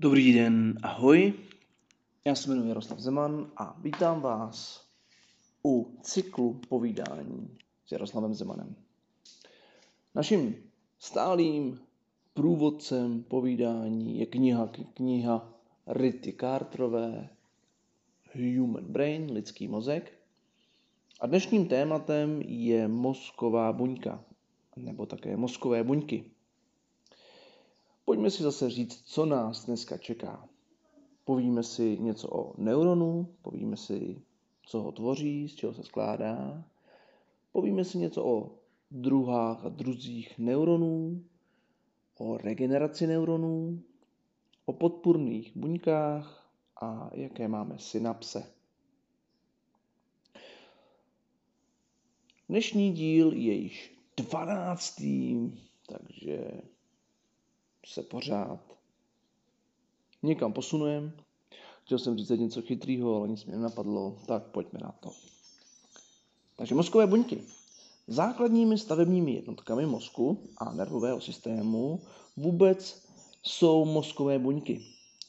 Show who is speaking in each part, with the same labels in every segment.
Speaker 1: Dobrý den, ahoj. Já se jmenuji Jaroslav Zeman a vítám vás u cyklu povídání s Jaroslavem Zemanem. Naším stálým průvodcem povídání je kniha, kniha Rity Carterové Human Brain, lidský mozek. A dnešním tématem je mozková buňka, nebo také mozkové buňky. Pojďme si zase říct, co nás dneska čeká. Povíme si něco o neuronu, povíme si, co ho tvoří, z čeho se skládá. Povíme si něco o druhách a druzích neuronů, o regeneraci neuronů, o podpůrných buňkách a jaké máme synapse. Dnešní díl je již dvanáctý, takže se pořád někam posunujeme. Chtěl jsem říct něco chytrého, ale nic mě nenapadlo, tak pojďme na to. Takže mozkové buňky. Základními stavebními jednotkami mozku a nervového systému vůbec jsou mozkové buňky.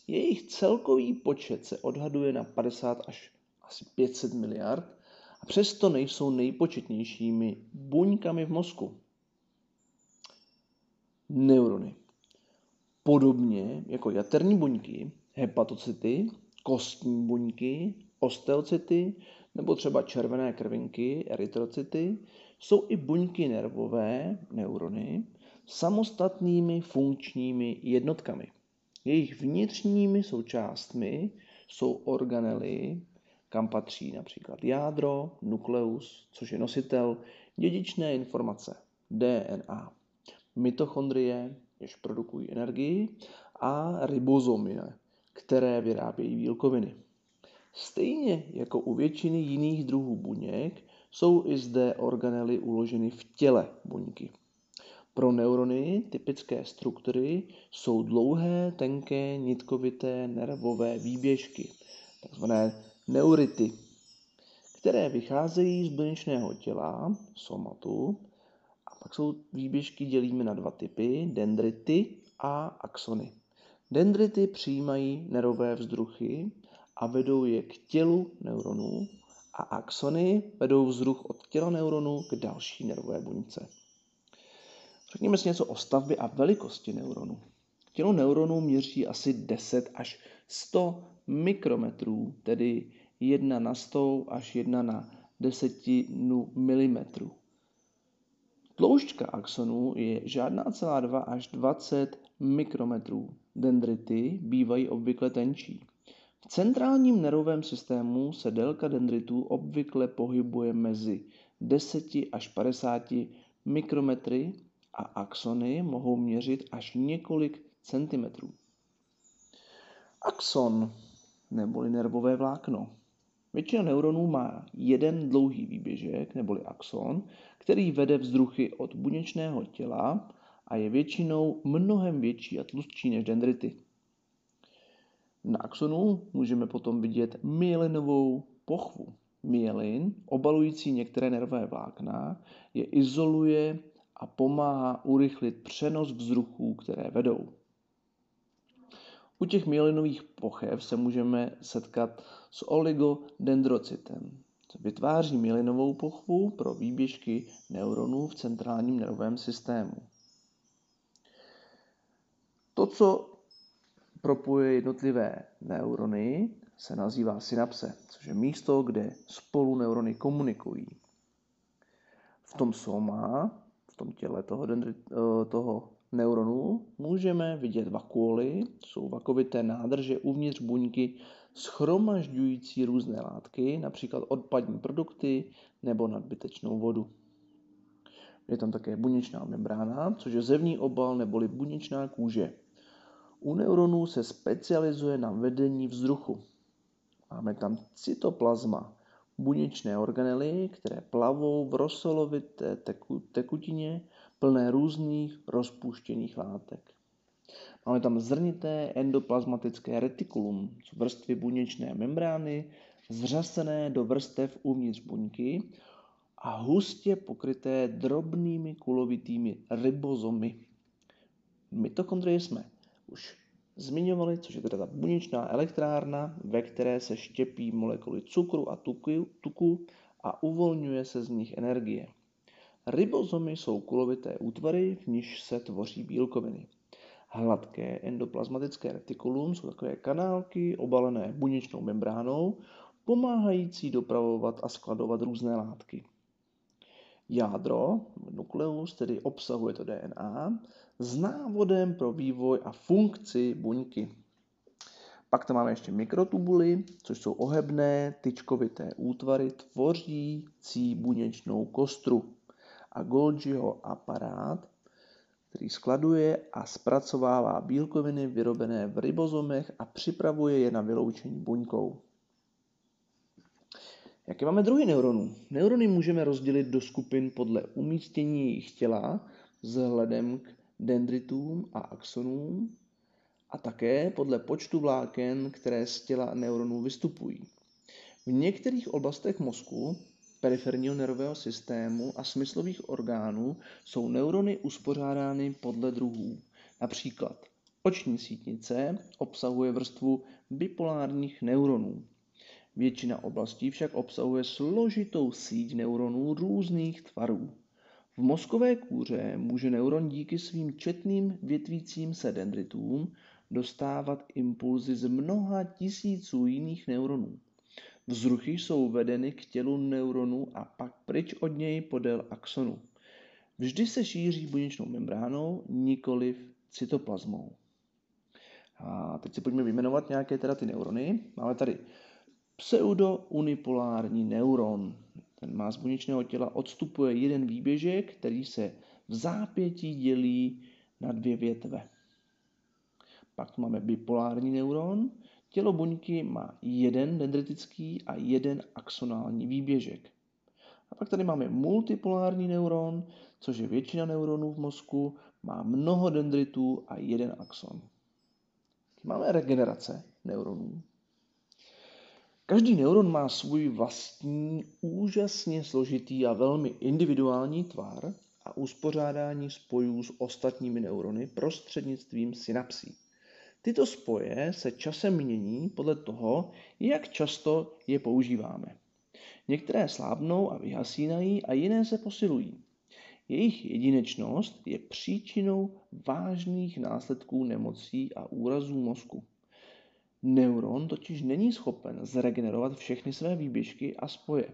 Speaker 1: Jejich celkový počet se odhaduje na 50 až asi 500 miliard a přesto nejsou nejpočetnějšími buňkami v mozku. Neurony. Podobně jako jaterní buňky, hepatocyty, kostní buňky, osteocyty nebo třeba červené krvinky, erytrocyty, jsou i buňky nervové, neurony, samostatnými funkčními jednotkami. Jejich vnitřními součástmi jsou organely, kam patří například jádro, nukleus, což je nositel dědičné informace, DNA, mitochondrie, jež produkují energii, a ribozomy, které vyrábějí bílkoviny. Stejně jako u většiny jiných druhů buněk jsou i zde organely uloženy v těle buňky. Pro neurony typické struktury jsou dlouhé, tenké, nitkovité nervové výběžky, takzvané neurity, které vycházejí z buněčného těla, somatu, pak jsou výběžky dělíme na dva typy, dendrity a axony. Dendrity přijímají nervové vzruchy a vedou je k tělu neuronů a axony vedou vzruch od těla neuronů k další nervové buňce. Řekněme si něco o stavbě a velikosti neuronů. Tělo neuronů měří asi 10 až 100 mikrometrů, tedy 1 na 100 až 1 na desetinu milimetrů. Tloušťka axonů je žádná celá 2 až 20 mikrometrů. Dendrity bývají obvykle tenčí. V centrálním nervovém systému se délka dendritů obvykle pohybuje mezi 10 až 50 mikrometry a axony mohou měřit až několik centimetrů. Axon neboli nervové vlákno Většina neuronů má jeden dlouhý výběžek, neboli axon, který vede vzruchy od buněčného těla a je většinou mnohem větší a tlustší než dendrity. Na axonu můžeme potom vidět myelinovou pochvu. Myelin, obalující některé nervové vlákna, je izoluje a pomáhá urychlit přenos vzruchů, které vedou. U těch myelinových pochev se můžeme setkat s oligodendrocytem. Vytváří myelinovou pochvu pro výběžky neuronů v centrálním nervovém systému. To, co propojuje jednotlivé neurony, se nazývá synapse, což je místo, kde spolu neurony komunikují. V tom soma, v tom těle toho, dendrit, eh, toho neuronů můžeme vidět vakuoly, jsou vakovité nádrže uvnitř buňky schromažďující různé látky, například odpadní produkty nebo nadbytečnou vodu. Je tam také buněčná membrána, což je zevní obal neboli buněčná kůže. U neuronů se specializuje na vedení vzruchu. Máme tam cytoplazma, buněčné organely, které plavou v rosolovité teku, tekutině plné různých rozpuštěných látek. Máme tam zrnité endoplazmatické retikulum, vrstvy buněčné membrány, zřasené do vrstev uvnitř buňky a hustě pokryté drobnými kulovitými ribozomy. Mitochondrie jsme už zmiňovali, což je teda ta buněčná elektrárna, ve které se štěpí molekuly cukru a tuku, tuku a uvolňuje se z nich energie. Ribozomy jsou kulovité útvary, v níž se tvoří bílkoviny. Hladké endoplazmatické retikulum jsou takové kanálky obalené buněčnou membránou, pomáhající dopravovat a skladovat různé látky. Jádro, nukleus, tedy obsahuje to DNA, s návodem pro vývoj a funkci buňky. Pak tam máme ještě mikrotubuly, což jsou ohebné, tyčkovité útvary tvořící buněčnou kostru. A Golgiho aparát, který skladuje a zpracovává bílkoviny vyrobené v ribozomech a připravuje je na vyloučení buňkou. Jaké máme druhy neuronů? Neurony můžeme rozdělit do skupin podle umístění jejich těla vzhledem k dendritům a axonům a také podle počtu vláken, které z těla neuronů vystupují. V některých oblastech mozku, periferního nervového systému a smyslových orgánů jsou neurony uspořádány podle druhů. Například oční sítnice obsahuje vrstvu bipolárních neuronů. Většina oblastí však obsahuje složitou síť neuronů různých tvarů. V mozkové kůře může neuron díky svým četným větvícím se dendritům dostávat impulzy z mnoha tisíců jiných neuronů. Vzruchy jsou vedeny k tělu neuronu a pak pryč od něj podél axonu. Vždy se šíří buněčnou membránou, nikoliv cytoplazmou. A teď si pojďme vyjmenovat nějaké teda ty neurony. Máme tady pseudounipolární neuron. Ten má z buněčného těla odstupuje jeden výběžek, který se v zápětí dělí na dvě větve. Pak máme bipolární neuron. Tělo buňky má jeden dendritický a jeden axonální výběžek. A pak tady máme multipolární neuron, což je většina neuronů v mozku, má mnoho dendritů a jeden axon. Máme regenerace neuronů. Každý neuron má svůj vlastní, úžasně složitý a velmi individuální tvar a uspořádání spojů s ostatními neurony prostřednictvím synapsí. Tyto spoje se časem mění podle toho, jak často je používáme. Některé slábnou a vyhasínají a jiné se posilují. Jejich jedinečnost je příčinou vážných následků nemocí a úrazů mozku. Neuron totiž není schopen zregenerovat všechny své výběžky a spoje.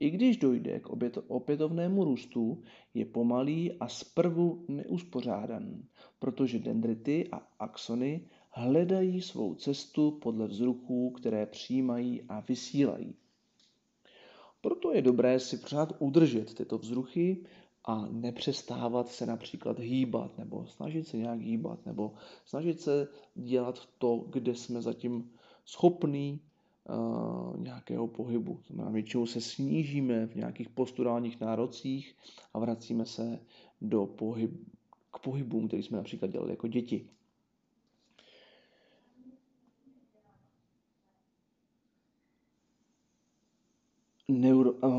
Speaker 1: I když dojde k opětovnému růstu, je pomalý a zprvu neuspořádaný, protože dendrity a axony hledají svou cestu podle vzruků, které přijímají a vysílají. Proto je dobré si pořád udržet tyto vzruchy a nepřestávat se například hýbat, nebo snažit se nějak hýbat, nebo snažit se dělat to, kde jsme zatím schopní uh, nějakého pohybu. Znamená, většinou se snížíme v nějakých posturálních nárocích a vracíme se do pohyb, k pohybům, který jsme například dělali jako děti.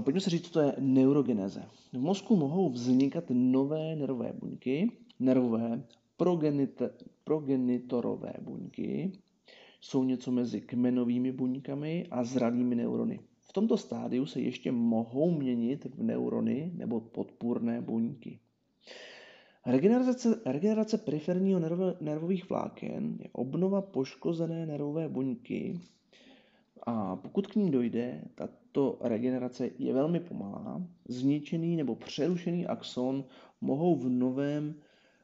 Speaker 1: Pojďme se říct, co to je neurogeneze. V mozku mohou vznikat nové nervové buňky, nervové progenite, progenitorové buňky, jsou něco mezi kmenovými buňkami a zralými neurony. V tomto stádiu se ještě mohou měnit v neurony nebo podpůrné buňky. Regenerace, regenerace periferního nervových vláken je obnova poškozené nervové buňky a pokud k ní dojde, tato regenerace je velmi pomalá. Zničený nebo přerušený axon mohou v novém,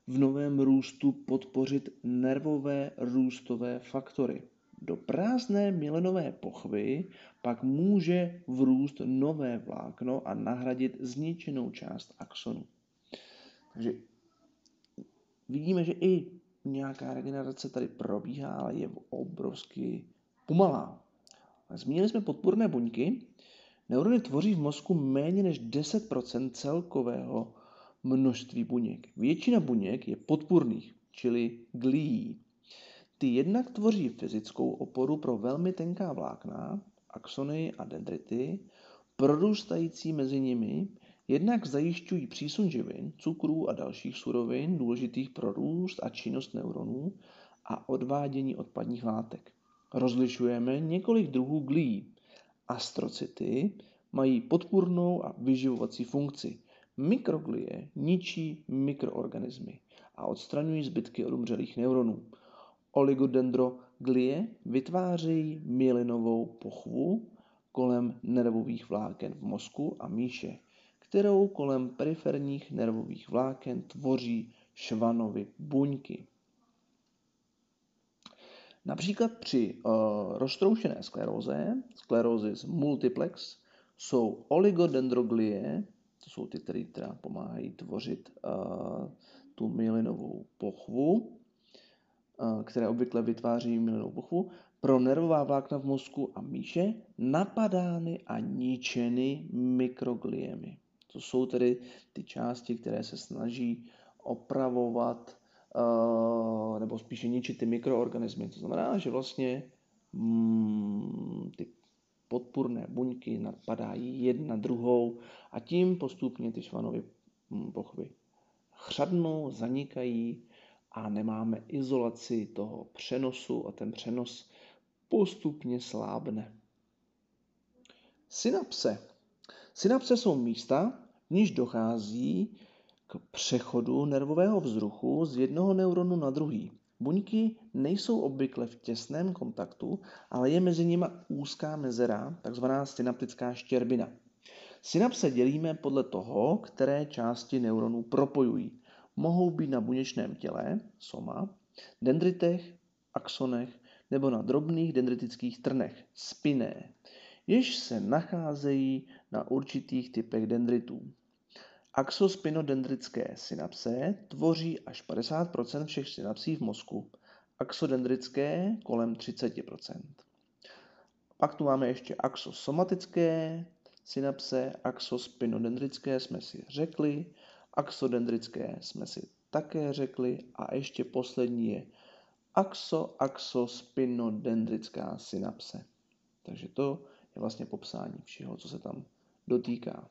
Speaker 1: v novém růstu podpořit nervové růstové faktory. Do prázdné milenové pochvy pak může vrůst nové vlákno a nahradit zničenou část axonu. Takže vidíme, že i nějaká regenerace tady probíhá, ale je obrovsky pomalá. Zmínili jsme podpůrné buňky. Neurony tvoří v mozku méně než 10% celkového množství buněk. Většina buněk je podpůrných, čili glií. Ty jednak tvoří fyzickou oporu pro velmi tenká vlákna, axony a dendrity, prorůstající mezi nimi, jednak zajišťují přísun živin, cukrů a dalších surovin důležitých pro růst a činnost neuronů a odvádění odpadních látek. Rozlišujeme několik druhů glí. Astrocity mají podpůrnou a vyživovací funkci. Mikroglie ničí mikroorganismy a odstraňují zbytky odumřelých neuronů. Oligodendroglie vytvářejí myelinovou pochvu kolem nervových vláken v mozku a míše, kterou kolem periferních nervových vláken tvoří švanovy buňky. Například při uh, roztroušené skleróze, sklerózis multiplex, jsou oligodendroglie, to jsou ty, které teda pomáhají tvořit uh, tu myelinovou pochvu, uh, které obvykle vytváří myelinovou pochvu, pro nervová vlákna v mozku a míše napadány a ničeny mikrogliemi. To jsou tedy ty části, které se snaží opravovat uh, nebo spíše ničit ty mikroorganismy. To znamená, že vlastně mm, ty podpůrné buňky napadají jedna druhou a tím postupně ty švanovy mm, pochvy chřadnou, zanikají a nemáme izolaci toho přenosu a ten přenos postupně slábne. Synapse. Synapse jsou místa, v níž dochází k přechodu nervového vzruchu z jednoho neuronu na druhý. Buňky nejsou obvykle v těsném kontaktu, ale je mezi nimi úzká mezera, takzvaná synaptická štěrbina. Synapse dělíme podle toho, které části neuronů propojují. Mohou být na buněčném těle, soma, dendritech, axonech nebo na drobných dendritických trnech, spiné, jež se nacházejí na určitých typech dendritů. Axospinodendrické synapse tvoří až 50% všech synapsí v mozku, axodendrické kolem 30% Pak tu máme ještě axosomatické synapse, axospinodendrické jsme si řekli, axodendrické jsme si také řekli. A ještě poslední je axo-axospinodendrická synapse. Takže to je vlastně popsání všeho, co se tam dotýká.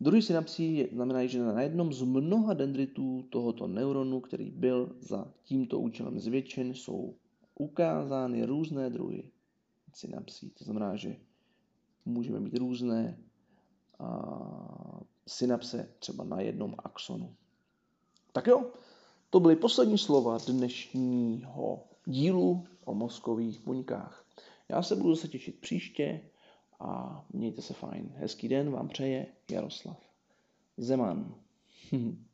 Speaker 1: Druhý synapsí znamená, že na jednom z mnoha dendritů tohoto neuronu, který byl za tímto účelem zvětšen, jsou ukázány různé druhy synapsí. To znamená, že můžeme mít různé a, synapse třeba na jednom axonu. Tak jo, to byly poslední slova dnešního dílu o mozkových buňkách. Já se budu se těšit příště a mějte se fajn. Hezký den vám přeje Jaroslav Zeman.